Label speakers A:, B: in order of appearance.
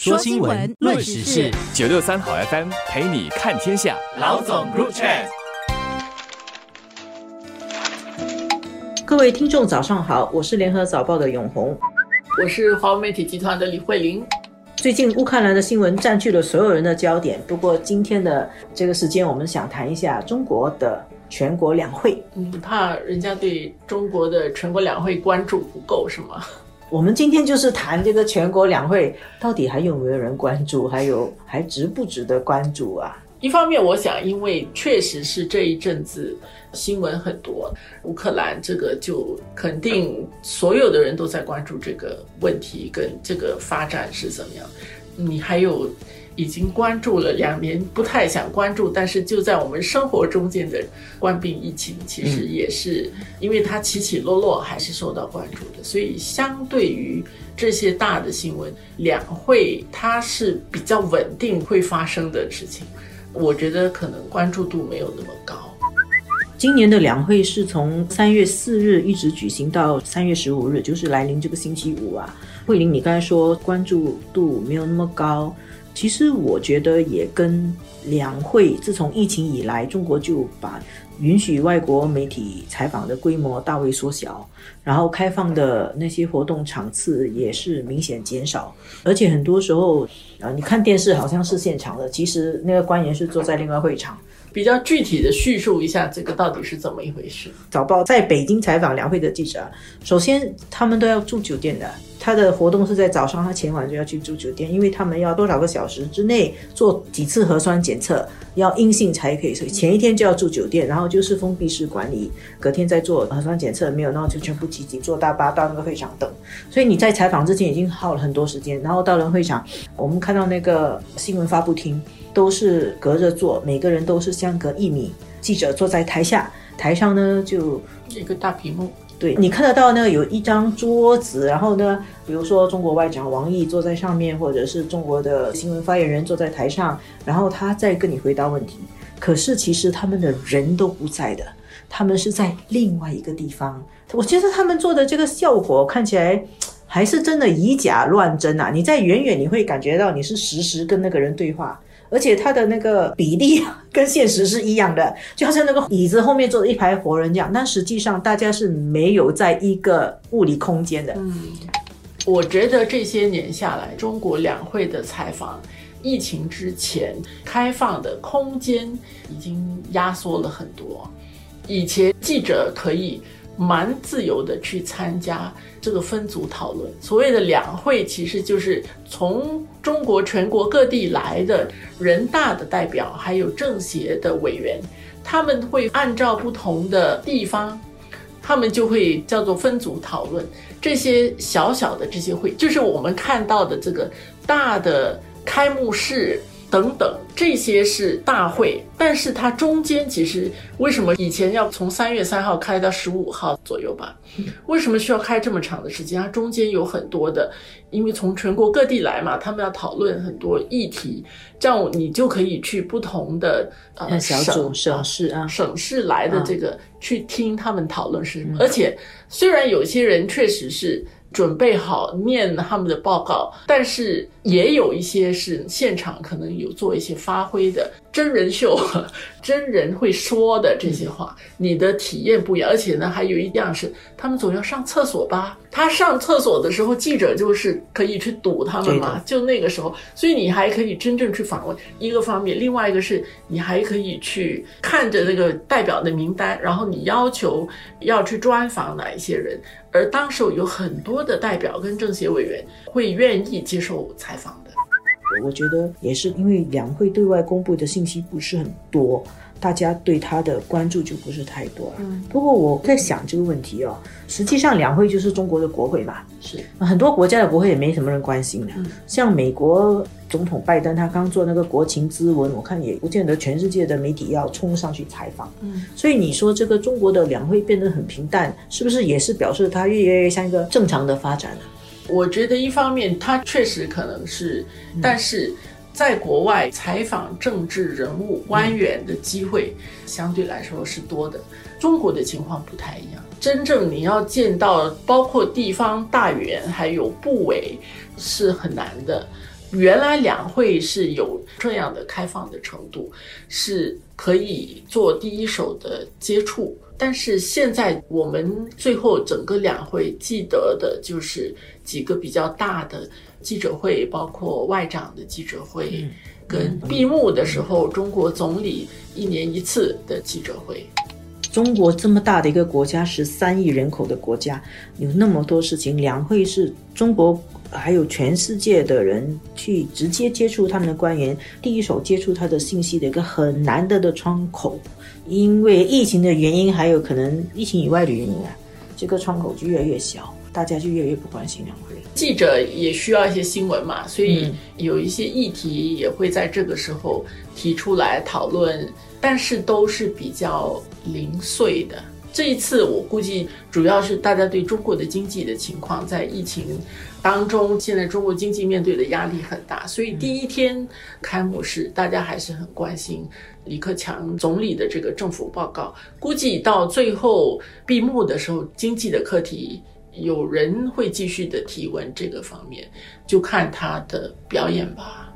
A: 说新闻，论时事，
B: 九六三好 FM 陪你看天下。
A: 老总 Group Chat，
C: 各位听众早上好，我是联合早报的永红，
D: 我是华为媒体集团的李慧玲。
C: 最近乌克兰的新闻占据了所有人的焦点，不过今天的这个时间，我们想谈一下中国的全国两会。
D: 你，怕人家对中国的全国两会关注不够是吗？
C: 我们今天就是谈这个全国两会，到底还有没有人关注，还有还值不值得关注啊？
D: 一方面，我想，因为确实是这一阵子新闻很多，乌克兰这个就肯定所有的人都在关注这个问题跟这个发展是怎么样。你还有。已经关注了两年，不太想关注，但是就在我们生活中间的冠病疫情，其实也是因为它起起落落，还是受到关注的。所以相对于这些大的新闻，两会它是比较稳定会发生的事情，我觉得可能关注度没有那么高。
C: 今年的两会是从三月四日一直举行到三月十五日，就是来临这个星期五啊。慧玲，你刚才说关注度没有那么高。其实我觉得也跟两会自从疫情以来，中国就把允许外国媒体采访的规模大为缩小，然后开放的那些活动场次也是明显减少，而且很多时候啊，你看电视好像是现场的，其实那个官员是坐在另外会场。
D: 比较具体的叙述一下这个到底是怎么一回事？
C: 早报在北京采访两会的记者，首先他们都要住酒店的。他的活动是在早上，他前晚就要去住酒店，因为他们要多少个小时之内做几次核酸检测，要阴性才可以。所以前一天就要住酒店，然后就是封闭式管理，隔天再做核酸检测，没有，然后就全部集体坐大巴到那个会场等。所以你在采访之前已经耗了很多时间，然后到了会场，我们看到那个新闻发布厅都是隔着坐，每个人都是相隔一米，记者坐在台下，台上呢就
D: 一个大屏幕。
C: 对你看得到呢，有一张桌子，然后呢，比如说中国外长王毅坐在上面，或者是中国的新闻发言人坐在台上，然后他在跟你回答问题。可是其实他们的人都不在的，他们是在另外一个地方。我觉得他们做的这个效果看起来还是真的以假乱真啊！你在远远你会感觉到你是实时跟那个人对话。而且它的那个比例跟现实是一样的，就好像那个椅子后面坐了一排活人这样，但实际上大家是没有在一个物理空间的。
D: 嗯，我觉得这些年下来，中国两会的采访，疫情之前开放的空间已经压缩了很多。以前记者可以。蛮自由的去参加这个分组讨论。所谓的两会，其实就是从中国全国各地来的人大的代表，还有政协的委员，他们会按照不同的地方，他们就会叫做分组讨论。这些小小的这些会，就是我们看到的这个大的开幕式。等等，这些是大会，但是它中间其实为什么以前要从三月三号开到十五号左右吧？为什么需要开这么长的时间？它中间有很多的，因为从全国各地来嘛，他们要讨论很多议题，这样你就可以去不同的
C: 呃小组省市啊
D: 省市来的这个去听他们讨论是什么。而且虽然有些人确实是。准备好念他们的报告，但是也有一些是现场可能有做一些发挥的。真人秀，真人会说的这些话，你的体验不一样。而且呢，还有一样是他们总要上厕所吧？他上厕所的时候，记者就是可以去堵他们嘛？就那个时候，所以你还可以真正去访问一个方面，另外一个是你还可以去看着那个代表的名单，然后你要求要去专访哪一些人。而当时有很多的代表跟政协委员会愿意接受采访的，
C: 我觉得也是因为两会对外公布的信息不是很多，大家对他的关注就不是太多了。嗯，不过我在想这个问题哦，实际上两会就是中国的国会嘛，
D: 是
C: 很多国家的国会也没什么人关心的，像美国。总统拜登他刚做那个国情咨文，我看也不见得全世界的媒体要冲上去采访。嗯，所以你说这个中国的两会变得很平淡，是不是也是表示它越来越像一个正常的发展呢？
D: 我觉得一方面他确实可能是，但是在国外采访政治人物官员的机会相对来说是多的。中国的情况不太一样，真正你要见到包括地方大员还有部委是很难的。原来两会是有这样的开放的程度，是可以做第一手的接触。但是现在我们最后整个两会记得的就是几个比较大的记者会，包括外长的记者会，跟闭幕的时候中国总理一年一次的记者会。
C: 中国这么大的一个国家，十三亿人口的国家，有那么多事情，两会是中国还有全世界的人去直接接触他们的官员，第一手接触他的信息的一个很难得的窗口。因为疫情的原因，还有可能疫情以外的原因啊，这个窗口就越来越小，大家就越来越不关心两会。
D: 记者也需要一些新闻嘛，所以有一些议题也会在这个时候提出来讨论，但是都是比较零碎的。这一次我估计主要是大家对中国的经济的情况，在疫情当中，现在中国经济面对的压力很大，所以第一天开幕式大家还是很关心李克强总理的这个政府报告。估计到最后闭幕的时候，经济的课题有人会继续的提问这个方面，就看他的表演吧。